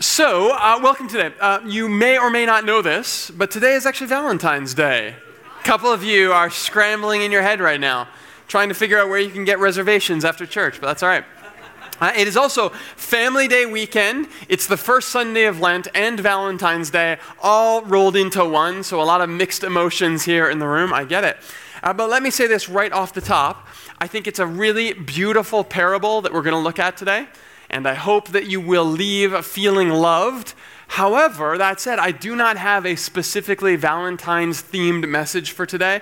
So, uh, welcome today. Uh, you may or may not know this, but today is actually Valentine's Day. A couple of you are scrambling in your head right now, trying to figure out where you can get reservations after church, but that's all right. Uh, it is also Family Day weekend. It's the first Sunday of Lent and Valentine's Day, all rolled into one, so a lot of mixed emotions here in the room. I get it. Uh, but let me say this right off the top. I think it's a really beautiful parable that we're going to look at today and I hope that you will leave feeling loved. However, that said, I do not have a specifically Valentine's themed message for today.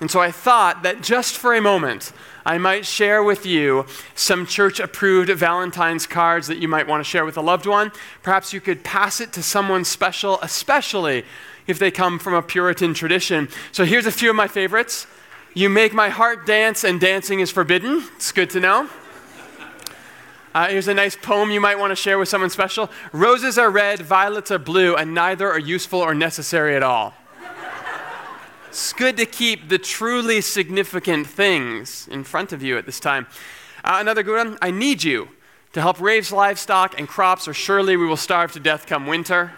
And so I thought that just for a moment, I might share with you some church approved Valentine's cards that you might want to share with a loved one. Perhaps you could pass it to someone special, especially if they come from a Puritan tradition. So here's a few of my favorites. You make my heart dance, and dancing is forbidden. It's good to know. Uh, here's a nice poem you might want to share with someone special. Roses are red, violets are blue, and neither are useful or necessary at all. it's good to keep the truly significant things in front of you at this time. Uh, another good one I need you to help raise livestock and crops, or surely we will starve to death come winter.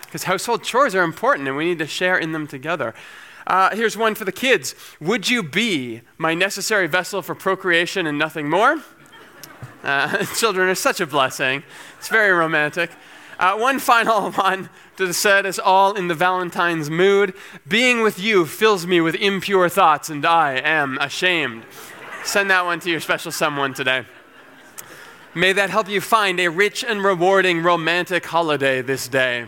Because household chores are important and we need to share in them together. Uh, here's one for the kids Would you be my necessary vessel for procreation and nothing more? Uh, children are such a blessing. It's very romantic. Uh, one final one to set us all in the Valentine's mood. Being with you fills me with impure thoughts, and I am ashamed. Send that one to your special someone today. May that help you find a rich and rewarding romantic holiday this day.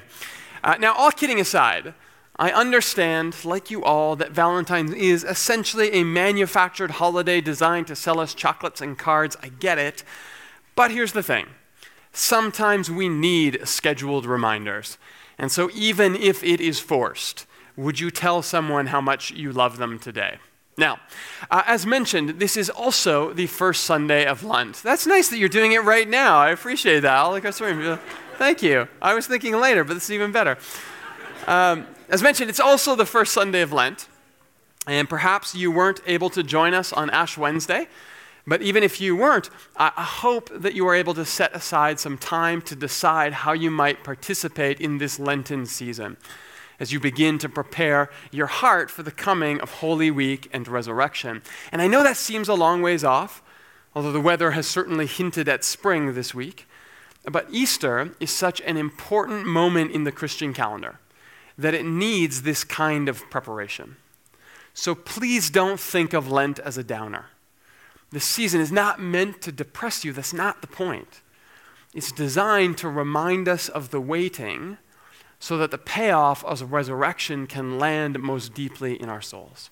Uh, now, all kidding aside, I understand, like you all, that Valentine's is essentially a manufactured holiday designed to sell us chocolates and cards. I get it. But here's the thing sometimes we need scheduled reminders. And so, even if it is forced, would you tell someone how much you love them today? Now, uh, as mentioned, this is also the first Sunday of Lent. That's nice that you're doing it right now. I appreciate that. I'll, thank you. I was thinking later, but this is even better. Um, as mentioned, it's also the first Sunday of Lent. And perhaps you weren't able to join us on Ash Wednesday. But even if you weren't, I hope that you are able to set aside some time to decide how you might participate in this Lenten season as you begin to prepare your heart for the coming of Holy Week and resurrection. And I know that seems a long ways off, although the weather has certainly hinted at spring this week. But Easter is such an important moment in the Christian calendar that it needs this kind of preparation. So please don't think of Lent as a downer. This season is not meant to depress you, that's not the point. It's designed to remind us of the waiting so that the payoff of resurrection can land most deeply in our souls.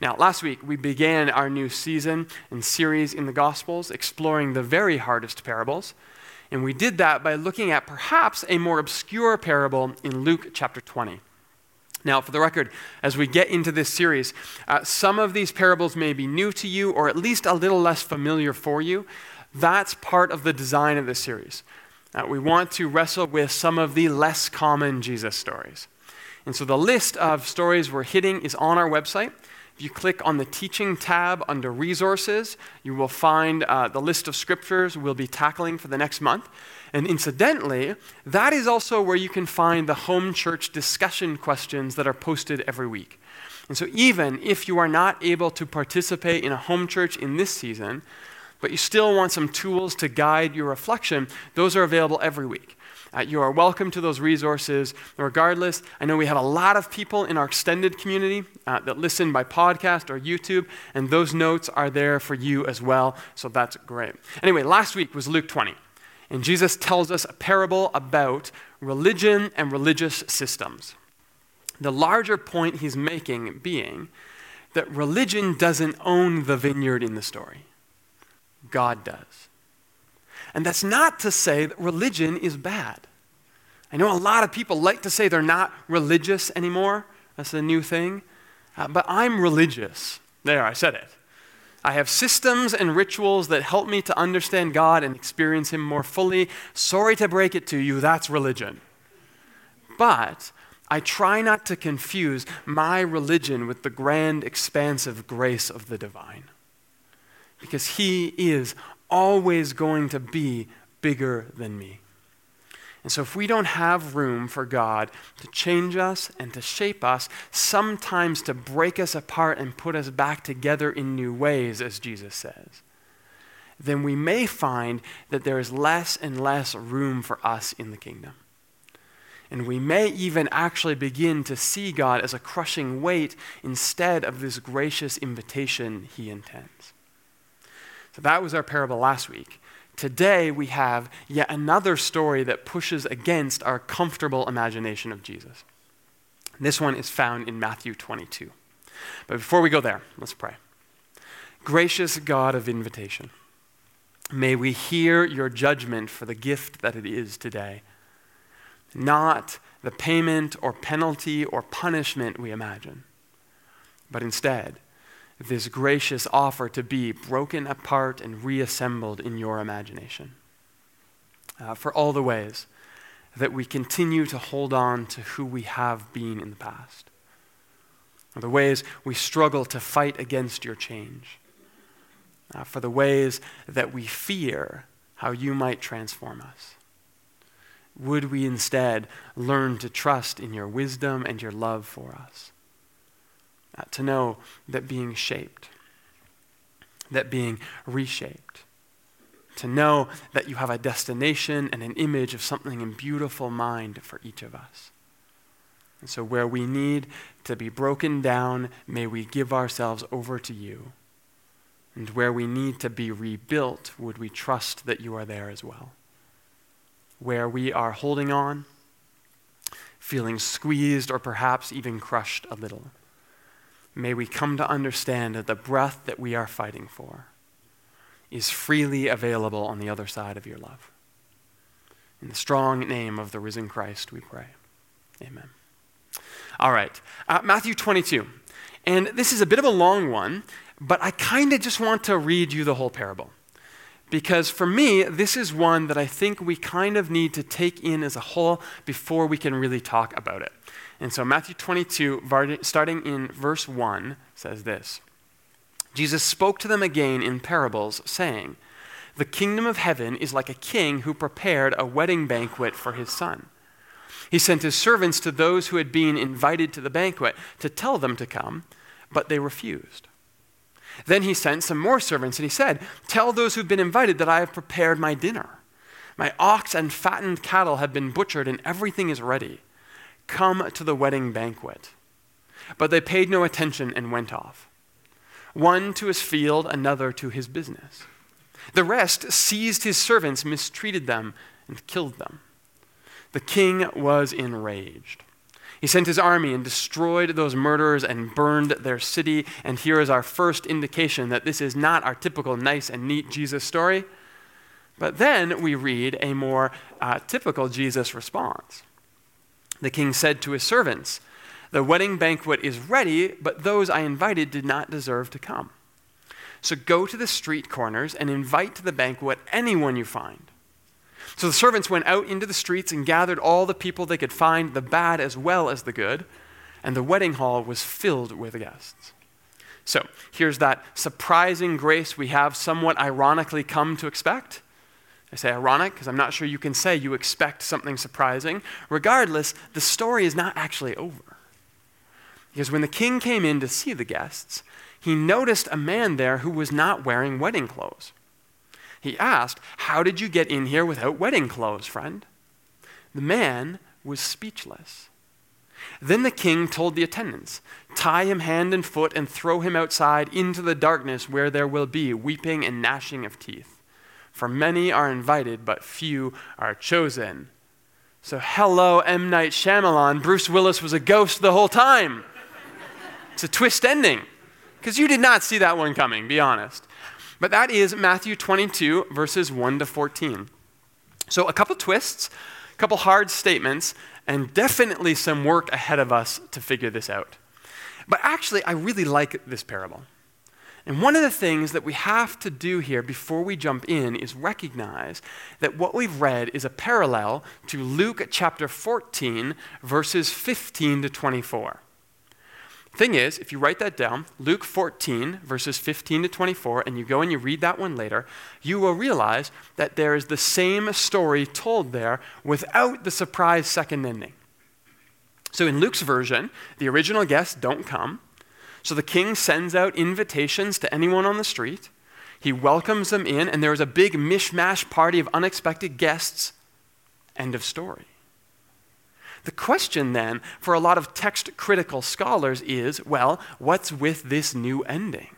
Now, last week we began our new season and series in the Gospels exploring the very hardest parables. And we did that by looking at perhaps a more obscure parable in Luke chapter 20. Now, for the record, as we get into this series, uh, some of these parables may be new to you or at least a little less familiar for you. That's part of the design of this series. Uh, we want to wrestle with some of the less common Jesus stories. And so the list of stories we're hitting is on our website. You click on the teaching tab under resources, you will find uh, the list of scriptures we'll be tackling for the next month. And incidentally, that is also where you can find the home church discussion questions that are posted every week. And so, even if you are not able to participate in a home church in this season, but you still want some tools to guide your reflection, those are available every week. Uh, you are welcome to those resources regardless. I know we have a lot of people in our extended community uh, that listen by podcast or YouTube, and those notes are there for you as well, so that's great. Anyway, last week was Luke 20, and Jesus tells us a parable about religion and religious systems. The larger point he's making being that religion doesn't own the vineyard in the story, God does. And that's not to say that religion is bad. I know a lot of people like to say they're not religious anymore. That's a new thing. Uh, but I'm religious. There, I said it. I have systems and rituals that help me to understand God and experience Him more fully. Sorry to break it to you, that's religion. But I try not to confuse my religion with the grand, expansive grace of the divine. Because He is always going to be bigger than me. And so, if we don't have room for God to change us and to shape us, sometimes to break us apart and put us back together in new ways, as Jesus says, then we may find that there is less and less room for us in the kingdom. And we may even actually begin to see God as a crushing weight instead of this gracious invitation he intends. So that was our parable last week. Today, we have yet another story that pushes against our comfortable imagination of Jesus. This one is found in Matthew 22. But before we go there, let's pray. Gracious God of invitation, may we hear your judgment for the gift that it is today, not the payment or penalty or punishment we imagine, but instead, this gracious offer to be broken apart and reassembled in your imagination. Uh, for all the ways that we continue to hold on to who we have been in the past, the ways we struggle to fight against your change, uh, for the ways that we fear how you might transform us. Would we instead learn to trust in your wisdom and your love for us? Uh, to know that being shaped, that being reshaped, to know that you have a destination and an image of something in beautiful mind for each of us. And so, where we need to be broken down, may we give ourselves over to you. And where we need to be rebuilt, would we trust that you are there as well? Where we are holding on, feeling squeezed, or perhaps even crushed a little may we come to understand that the breath that we are fighting for is freely available on the other side of your love. In the strong name of the risen Christ, we pray. Amen. All right, uh, Matthew 22. And this is a bit of a long one, but I kind of just want to read you the whole parable. Because for me, this is one that I think we kind of need to take in as a whole before we can really talk about it. And so Matthew 22, starting in verse 1, says this Jesus spoke to them again in parables, saying, The kingdom of heaven is like a king who prepared a wedding banquet for his son. He sent his servants to those who had been invited to the banquet to tell them to come, but they refused. Then he sent some more servants, and he said, Tell those who've been invited that I have prepared my dinner. My ox and fattened cattle have been butchered, and everything is ready. Come to the wedding banquet. But they paid no attention and went off. One to his field, another to his business. The rest seized his servants, mistreated them, and killed them. The king was enraged. He sent his army and destroyed those murderers and burned their city. And here is our first indication that this is not our typical nice and neat Jesus story. But then we read a more uh, typical Jesus response. The king said to his servants, The wedding banquet is ready, but those I invited did not deserve to come. So go to the street corners and invite to the banquet anyone you find. So the servants went out into the streets and gathered all the people they could find, the bad as well as the good, and the wedding hall was filled with guests. So here's that surprising grace we have somewhat ironically come to expect. I say ironic because I'm not sure you can say you expect something surprising. Regardless, the story is not actually over. Because when the king came in to see the guests, he noticed a man there who was not wearing wedding clothes. He asked, How did you get in here without wedding clothes, friend? The man was speechless. Then the king told the attendants, Tie him hand and foot and throw him outside into the darkness where there will be weeping and gnashing of teeth. For many are invited, but few are chosen. So, hello, M. Night Shyamalan. Bruce Willis was a ghost the whole time. It's a twist ending, because you did not see that one coming, be honest. But that is Matthew 22, verses 1 to 14. So, a couple twists, a couple hard statements, and definitely some work ahead of us to figure this out. But actually, I really like this parable. And one of the things that we have to do here before we jump in is recognize that what we've read is a parallel to Luke chapter 14, verses 15 to 24. Thing is, if you write that down, Luke 14, verses 15 to 24, and you go and you read that one later, you will realize that there is the same story told there without the surprise second ending. So in Luke's version, the original guests don't come. So the king sends out invitations to anyone on the street. He welcomes them in, and there is a big mishmash party of unexpected guests. End of story. The question then for a lot of text critical scholars is well, what's with this new ending?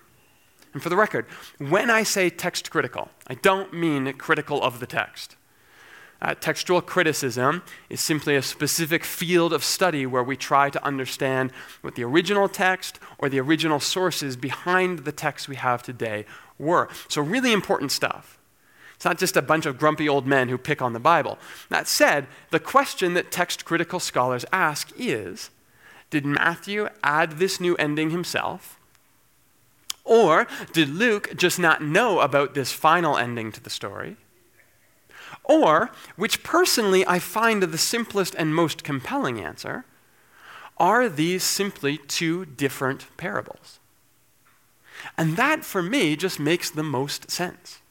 And for the record, when I say text critical, I don't mean critical of the text. Uh, textual criticism is simply a specific field of study where we try to understand what the original text or the original sources behind the text we have today were. So, really important stuff. It's not just a bunch of grumpy old men who pick on the Bible. That said, the question that text critical scholars ask is Did Matthew add this new ending himself? Or did Luke just not know about this final ending to the story? Or, which personally I find the simplest and most compelling answer, are these simply two different parables? And that, for me, just makes the most sense.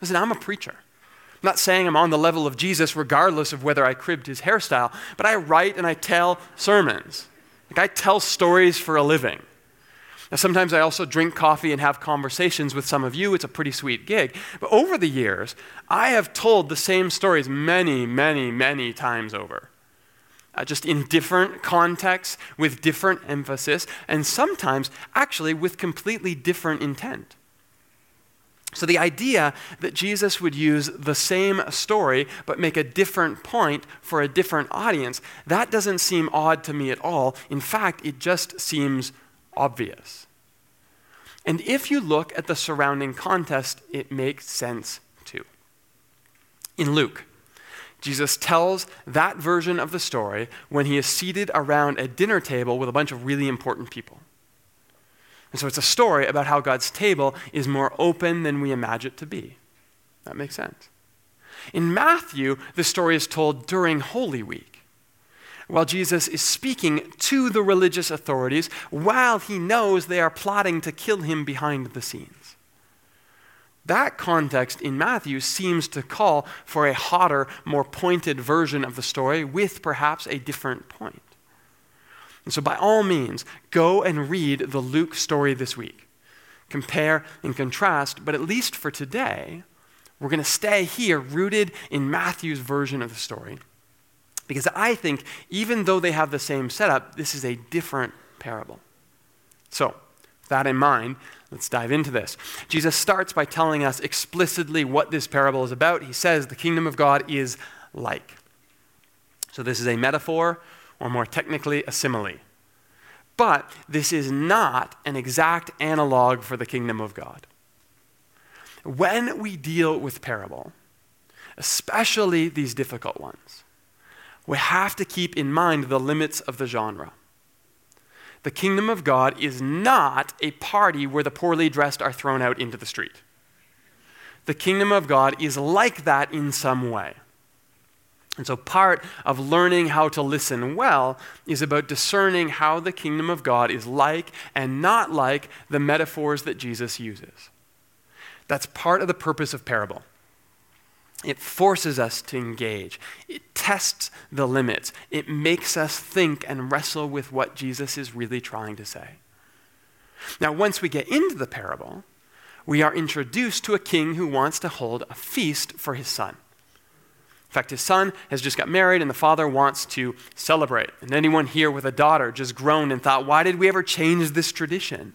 Listen, I'm a preacher. I'm not saying I'm on the level of Jesus regardless of whether I cribbed his hairstyle, but I write and I tell sermons. Like I tell stories for a living. Now, sometimes I also drink coffee and have conversations with some of you. It's a pretty sweet gig. But over the years, I have told the same stories many, many, many times over. Uh, just in different contexts, with different emphasis, and sometimes actually with completely different intent. So, the idea that Jesus would use the same story but make a different point for a different audience, that doesn't seem odd to me at all. In fact, it just seems obvious. And if you look at the surrounding context, it makes sense too. In Luke, Jesus tells that version of the story when he is seated around a dinner table with a bunch of really important people. And so it's a story about how God's table is more open than we imagine it to be. That makes sense. In Matthew, the story is told during Holy Week, while Jesus is speaking to the religious authorities while he knows they are plotting to kill him behind the scenes. That context in Matthew seems to call for a hotter, more pointed version of the story with perhaps a different point. And so, by all means, go and read the Luke story this week. Compare and contrast, but at least for today, we're going to stay here rooted in Matthew's version of the story. Because I think, even though they have the same setup, this is a different parable. So, with that in mind, let's dive into this. Jesus starts by telling us explicitly what this parable is about. He says the kingdom of God is like. So, this is a metaphor or more technically, a simile. But this is not an exact analog for the kingdom of God. When we deal with parable, especially these difficult ones, we have to keep in mind the limits of the genre. The kingdom of God is not a party where the poorly dressed are thrown out into the street. The kingdom of God is like that in some way. And so, part of learning how to listen well is about discerning how the kingdom of God is like and not like the metaphors that Jesus uses. That's part of the purpose of parable. It forces us to engage, it tests the limits, it makes us think and wrestle with what Jesus is really trying to say. Now, once we get into the parable, we are introduced to a king who wants to hold a feast for his son. Fact, his son has just got married and the father wants to celebrate. And anyone here with a daughter just groaned and thought, why did we ever change this tradition?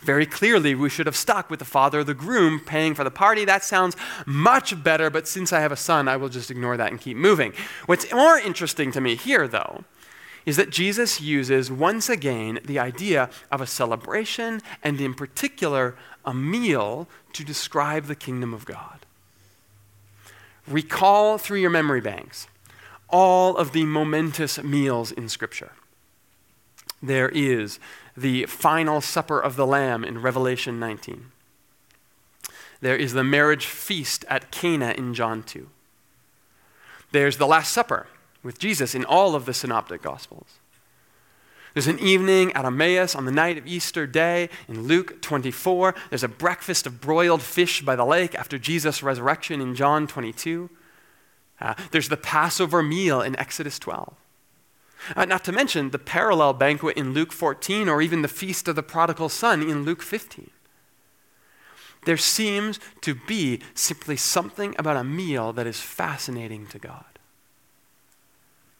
Very clearly, we should have stuck with the father the groom paying for the party. That sounds much better, but since I have a son, I will just ignore that and keep moving. What's more interesting to me here, though, is that Jesus uses once again the idea of a celebration and, in particular, a meal to describe the kingdom of God. Recall through your memory banks all of the momentous meals in Scripture. There is the final supper of the Lamb in Revelation 19. There is the marriage feast at Cana in John 2. There's the Last Supper with Jesus in all of the Synoptic Gospels. There's an evening at Emmaus on the night of Easter day in Luke 24. There's a breakfast of broiled fish by the lake after Jesus' resurrection in John 22. Uh, there's the Passover meal in Exodus 12. Uh, not to mention the parallel banquet in Luke 14 or even the feast of the prodigal son in Luke 15. There seems to be simply something about a meal that is fascinating to God.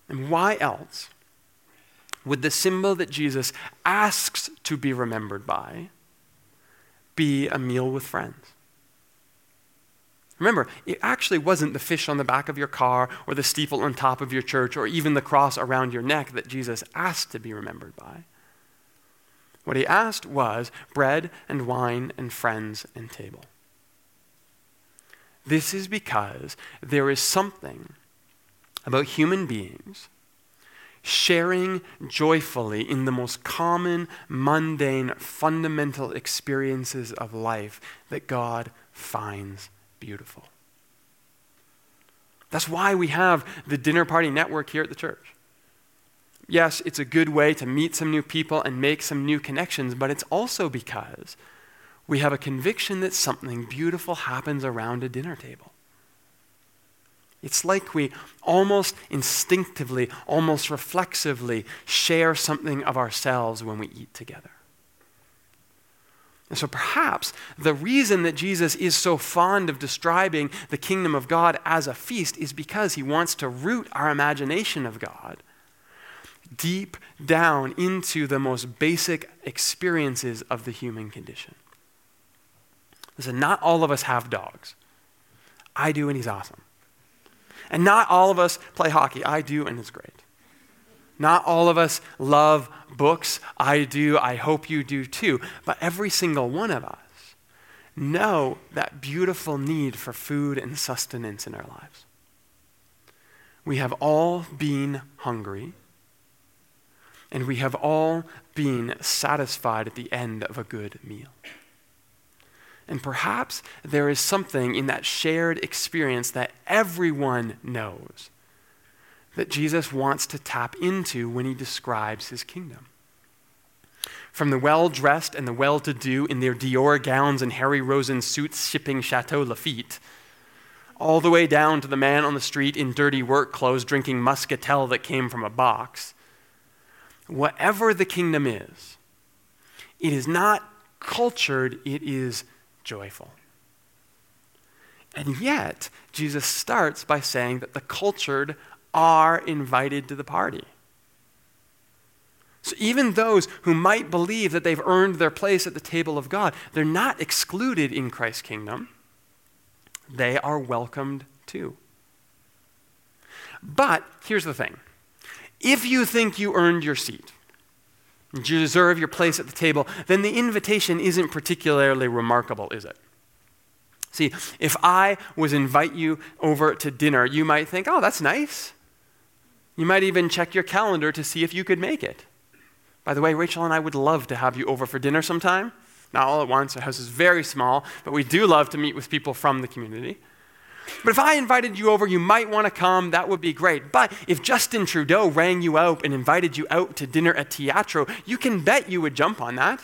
And why else would the symbol that Jesus asks to be remembered by be a meal with friends? Remember, it actually wasn't the fish on the back of your car or the steeple on top of your church or even the cross around your neck that Jesus asked to be remembered by. What he asked was bread and wine and friends and table. This is because there is something about human beings sharing joyfully in the most common, mundane, fundamental experiences of life that God finds beautiful. That's why we have the dinner party network here at the church. Yes, it's a good way to meet some new people and make some new connections, but it's also because we have a conviction that something beautiful happens around a dinner table. It's like we almost instinctively, almost reflexively share something of ourselves when we eat together. And so perhaps the reason that Jesus is so fond of describing the kingdom of God as a feast is because he wants to root our imagination of God deep down into the most basic experiences of the human condition. Listen, not all of us have dogs. I do, and he's awesome. And not all of us play hockey. I do, and it's great. Not all of us love books. I do. I hope you do too. But every single one of us know that beautiful need for food and sustenance in our lives. We have all been hungry, and we have all been satisfied at the end of a good meal. And perhaps there is something in that shared experience that everyone knows that Jesus wants to tap into when he describes his kingdom. From the well dressed and the well to do in their Dior gowns and Harry Rosen suits shipping Chateau Lafite, all the way down to the man on the street in dirty work clothes drinking muscatel that came from a box. Whatever the kingdom is, it is not cultured, it is joyful. And yet, Jesus starts by saying that the cultured are invited to the party. So even those who might believe that they've earned their place at the table of God, they're not excluded in Christ's kingdom. They are welcomed too. But here's the thing if you think you earned your seat, you deserve your place at the table, then the invitation isn't particularly remarkable, is it? See, if I was invite you over to dinner, you might think, oh, that's nice. You might even check your calendar to see if you could make it. By the way, Rachel and I would love to have you over for dinner sometime. Not all at once, our house is very small, but we do love to meet with people from the community. But if I invited you over, you might want to come. That would be great. But if Justin Trudeau rang you out and invited you out to dinner at Teatro, you can bet you would jump on that.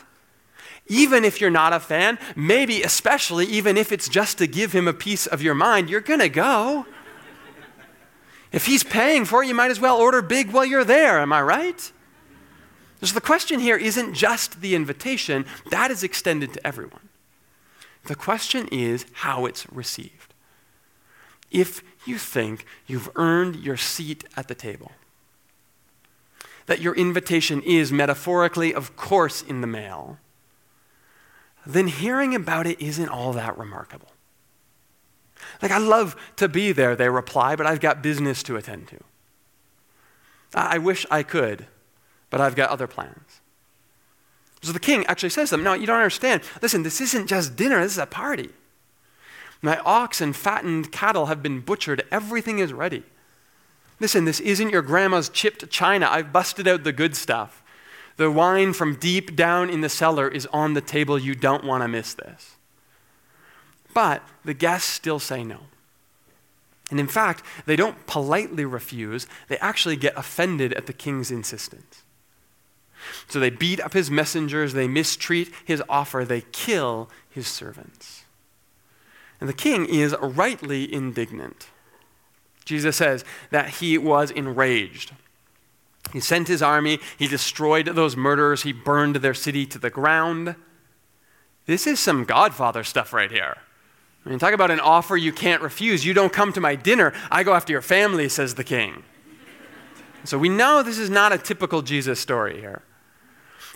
Even if you're not a fan, maybe especially even if it's just to give him a piece of your mind, you're going to go. If he's paying for it, you might as well order big while you're there. Am I right? So the question here isn't just the invitation, that is extended to everyone. The question is how it's received if you think you've earned your seat at the table. That your invitation is metaphorically, of course, in the mail, then hearing about it isn't all that remarkable. Like, I love to be there, they reply, but I've got business to attend to. I wish I could, but I've got other plans. So the king actually says to them, No, you don't understand. Listen, this isn't just dinner, this is a party. My ox and fattened cattle have been butchered. Everything is ready. Listen, this isn't your grandma's chipped china. I've busted out the good stuff. The wine from deep down in the cellar is on the table. You don't want to miss this. But the guests still say no. And in fact, they don't politely refuse, they actually get offended at the king's insistence. So they beat up his messengers, they mistreat his offer, they kill his servants. And the king is rightly indignant. Jesus says that he was enraged. He sent his army, he destroyed those murderers, he burned their city to the ground. This is some Godfather stuff right here. I mean, talk about an offer you can't refuse. You don't come to my dinner, I go after your family, says the king. so we know this is not a typical Jesus story here.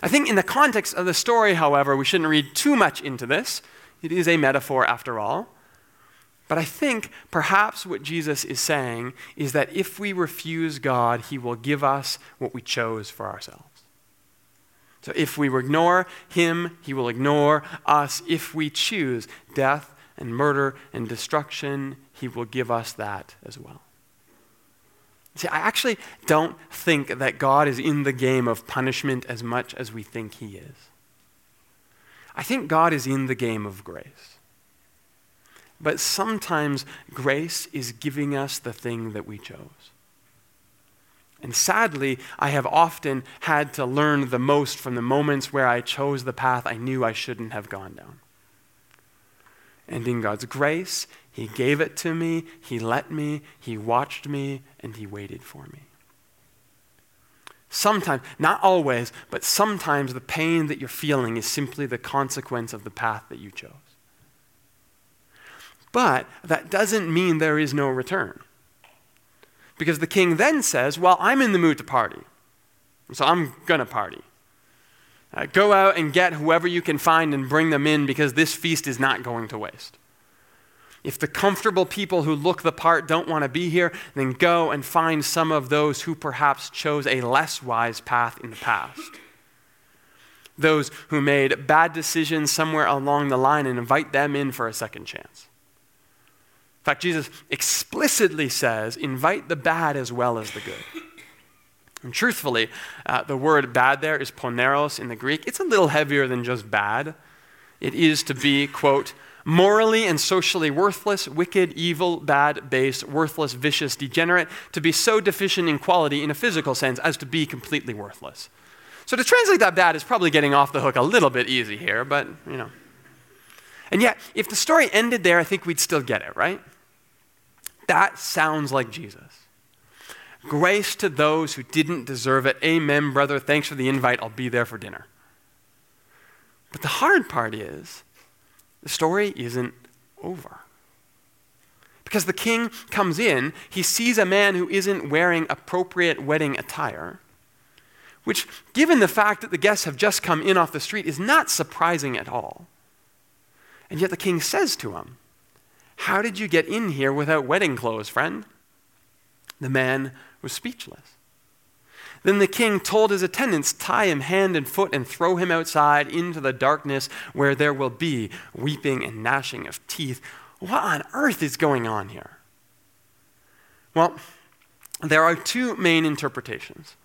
I think in the context of the story, however, we shouldn't read too much into this. It is a metaphor after all. But I think perhaps what Jesus is saying is that if we refuse God, he will give us what we chose for ourselves. So if we ignore him, he will ignore us. If we choose death and murder and destruction, he will give us that as well. See, I actually don't think that God is in the game of punishment as much as we think he is. I think God is in the game of grace. But sometimes grace is giving us the thing that we chose. And sadly, I have often had to learn the most from the moments where I chose the path I knew I shouldn't have gone down. And in God's grace, He gave it to me, He let me, He watched me, and He waited for me. Sometimes, not always, but sometimes the pain that you're feeling is simply the consequence of the path that you chose. But that doesn't mean there is no return. Because the king then says, Well, I'm in the mood to party. So I'm going to party. Uh, go out and get whoever you can find and bring them in because this feast is not going to waste. If the comfortable people who look the part don't want to be here, then go and find some of those who perhaps chose a less wise path in the past. Those who made bad decisions somewhere along the line and invite them in for a second chance. In fact, Jesus explicitly says, invite the bad as well as the good. And truthfully, uh, the word bad there is poneros in the Greek. It's a little heavier than just bad. It is to be, quote, morally and socially worthless, wicked, evil, bad, base, worthless, vicious, degenerate, to be so deficient in quality in a physical sense as to be completely worthless. So to translate that bad is probably getting off the hook a little bit easy here, but, you know. And yet, if the story ended there, I think we'd still get it, right? That sounds like Jesus. Grace to those who didn't deserve it. Amen, brother. Thanks for the invite. I'll be there for dinner. But the hard part is the story isn't over. Because the king comes in, he sees a man who isn't wearing appropriate wedding attire, which, given the fact that the guests have just come in off the street, is not surprising at all. And yet the king says to him, How did you get in here without wedding clothes, friend? The man was speechless. Then the king told his attendants, Tie him hand and foot and throw him outside into the darkness where there will be weeping and gnashing of teeth. What on earth is going on here? Well, there are two main interpretations,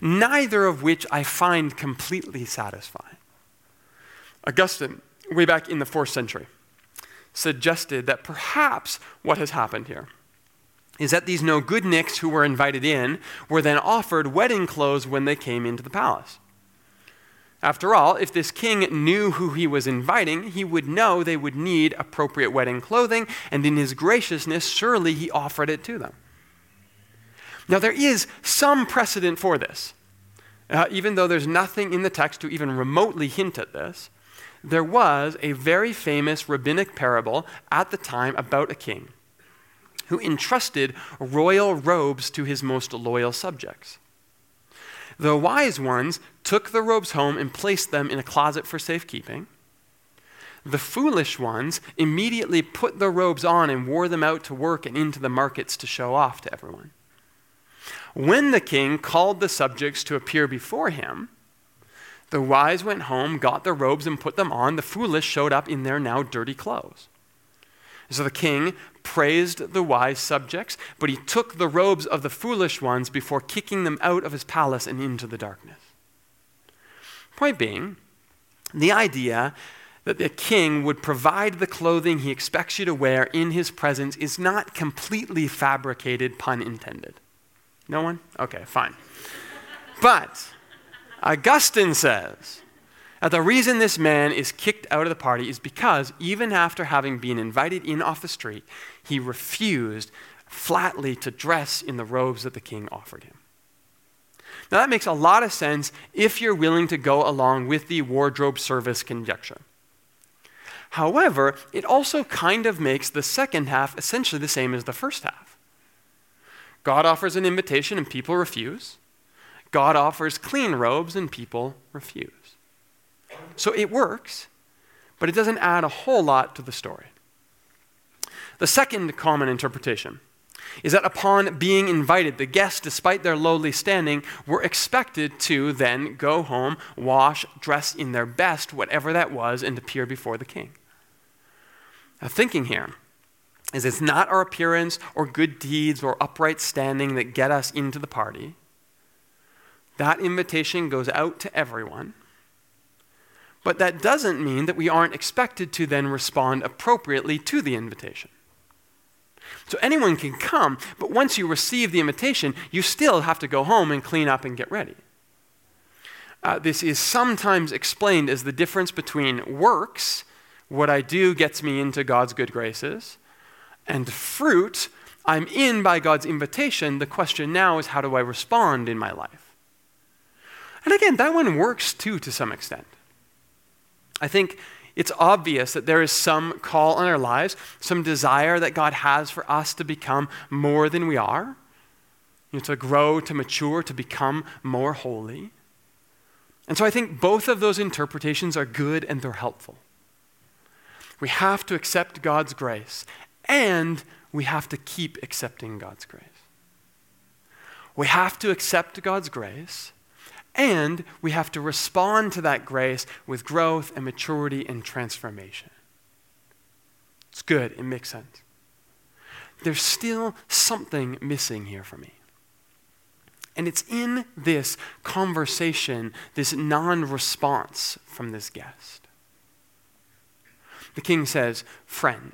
neither of which I find completely satisfying. Augustine, way back in the fourth century, suggested that perhaps what has happened here is that these no good nicks who were invited in were then offered wedding clothes when they came into the palace. After all, if this king knew who he was inviting, he would know they would need appropriate wedding clothing, and in his graciousness, surely he offered it to them. Now, there is some precedent for this. Uh, even though there's nothing in the text to even remotely hint at this, there was a very famous rabbinic parable at the time about a king who entrusted royal robes to his most loyal subjects. The wise ones took the robes home and placed them in a closet for safekeeping. The foolish ones immediately put the robes on and wore them out to work and into the markets to show off to everyone. When the king called the subjects to appear before him, the wise went home, got the robes, and put them on. The foolish showed up in their now dirty clothes. So the king praised the wise subjects, but he took the robes of the foolish ones before kicking them out of his palace and into the darkness. Point being, the idea that the king would provide the clothing he expects you to wear in his presence is not completely fabricated, pun intended. No one? Okay, fine. But Augustine says that the reason this man is kicked out of the party is because even after having been invited in off the street, he refused flatly to dress in the robes that the king offered him. Now, that makes a lot of sense if you're willing to go along with the wardrobe service conjecture. However, it also kind of makes the second half essentially the same as the first half. God offers an invitation and people refuse. God offers clean robes and people refuse. So it works, but it doesn't add a whole lot to the story. The second common interpretation is that upon being invited, the guests, despite their lowly standing, were expected to then go home, wash, dress in their best, whatever that was, and appear before the king. Now, thinking here is it's not our appearance or good deeds or upright standing that get us into the party. That invitation goes out to everyone. But that doesn't mean that we aren't expected to then respond appropriately to the invitation. So anyone can come, but once you receive the invitation, you still have to go home and clean up and get ready. Uh, this is sometimes explained as the difference between works, what I do gets me into God's good graces, and fruit, I'm in by God's invitation. The question now is how do I respond in my life? And again, that one works too to some extent. I think it's obvious that there is some call on our lives, some desire that God has for us to become more than we are, you know, to grow, to mature, to become more holy. And so I think both of those interpretations are good and they're helpful. We have to accept God's grace, and we have to keep accepting God's grace. We have to accept God's grace and we have to respond to that grace with growth and maturity and transformation. It's good, it makes sense. There's still something missing here for me. And it's in this conversation, this non response from this guest. The king says, Friend,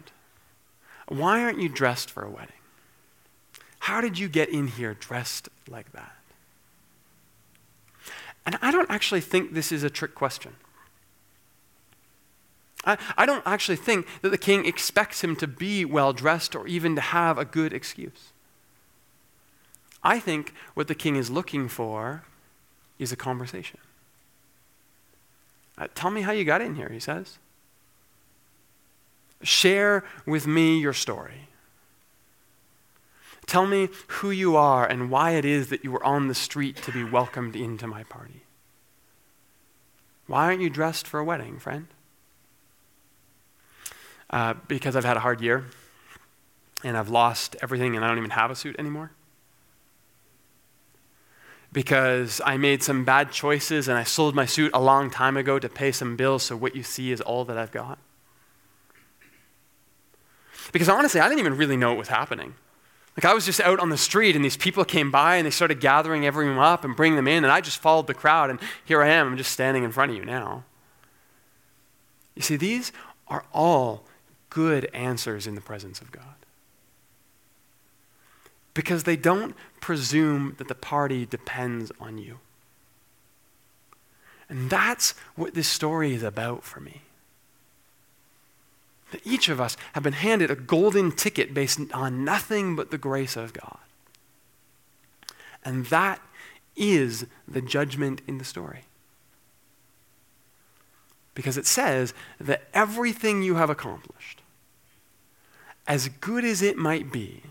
why aren't you dressed for a wedding? How did you get in here dressed like that? And I don't actually think this is a trick question. I, I don't actually think that the king expects him to be well dressed or even to have a good excuse. I think what the king is looking for is a conversation. Uh, tell me how you got in here, he says. Share with me your story. Tell me who you are and why it is that you were on the street to be welcomed into my party. Why aren't you dressed for a wedding, friend? Uh, because I've had a hard year and I've lost everything and I don't even have a suit anymore. Because I made some bad choices and I sold my suit a long time ago to pay some bills, so what you see is all that I've got. Because honestly, I didn't even really know what was happening. Like I was just out on the street and these people came by and they started gathering everyone up and bringing them in and I just followed the crowd and here I am, I'm just standing in front of you now. You see, these are all good answers in the presence of God. Because they don't presume that the party depends on you. And that's what this story is about for me that each of us have been handed a golden ticket based on nothing but the grace of God. And that is the judgment in the story. Because it says that everything you have accomplished, as good as it might be,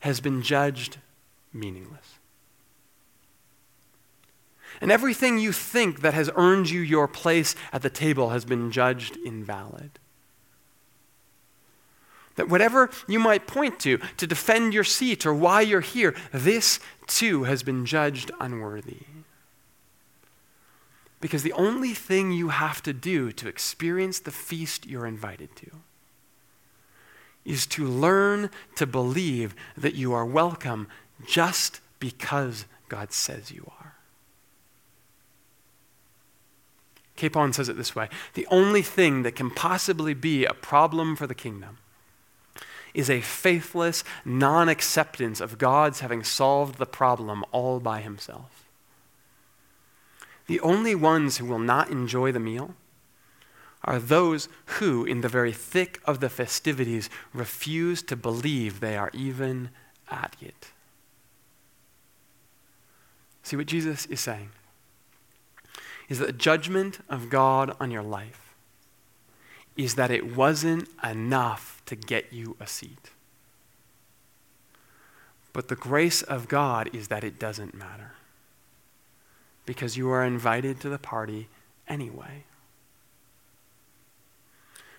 has been judged meaningless. And everything you think that has earned you your place at the table has been judged invalid. That whatever you might point to to defend your seat or why you're here, this too has been judged unworthy. Because the only thing you have to do to experience the feast you're invited to is to learn to believe that you are welcome just because God says you are. Capon says it this way The only thing that can possibly be a problem for the kingdom is a faithless non acceptance of God's having solved the problem all by himself. The only ones who will not enjoy the meal are those who, in the very thick of the festivities, refuse to believe they are even at it. See what Jesus is saying? Is that the judgment of God on your life is that it wasn't enough to get you a seat. But the grace of God is that it doesn't matter because you are invited to the party anyway.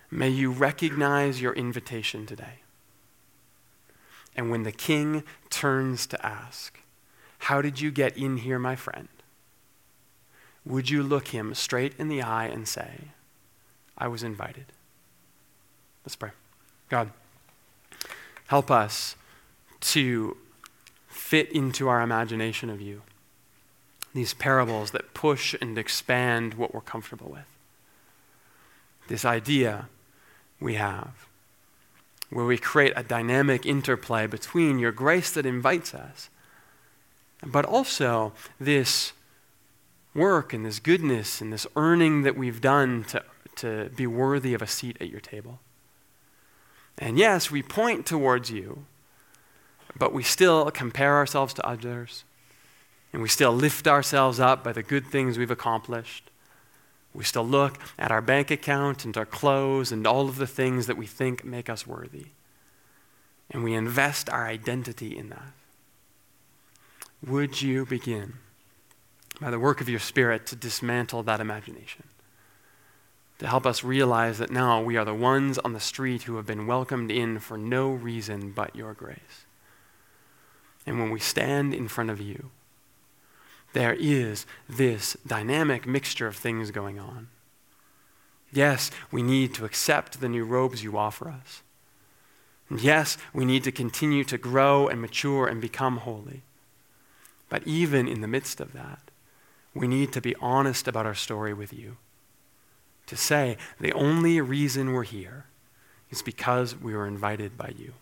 May you recognize your invitation today. And when the king turns to ask, How did you get in here, my friend? Would you look him straight in the eye and say, I was invited? Let's pray. God, help us to fit into our imagination of you these parables that push and expand what we're comfortable with. This idea we have, where we create a dynamic interplay between your grace that invites us, but also this work and this goodness and this earning that we've done to, to be worthy of a seat at your table. And yes, we point towards you, but we still compare ourselves to others and we still lift ourselves up by the good things we've accomplished. We still look at our bank account and our clothes and all of the things that we think make us worthy. And we invest our identity in that. Would you begin, by the work of your Spirit, to dismantle that imagination? To help us realize that now we are the ones on the street who have been welcomed in for no reason but your grace. And when we stand in front of you, there is this dynamic mixture of things going on. Yes, we need to accept the new robes you offer us. And yes, we need to continue to grow and mature and become holy. But even in the midst of that, we need to be honest about our story with you. To say the only reason we're here is because we were invited by you.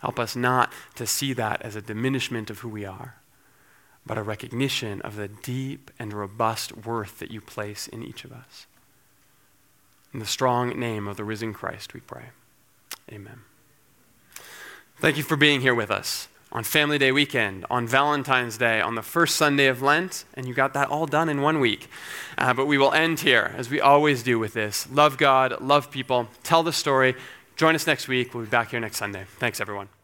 Help us not to see that as a diminishment of who we are, but a recognition of the deep and robust worth that you place in each of us. In the strong name of the risen Christ, we pray. Amen. Thank you for being here with us on Family Day weekend, on Valentine's Day, on the first Sunday of Lent, and you got that all done in one week. Uh, but we will end here, as we always do with this. Love God, love people, tell the story. Join us next week. We'll be back here next Sunday. Thanks, everyone.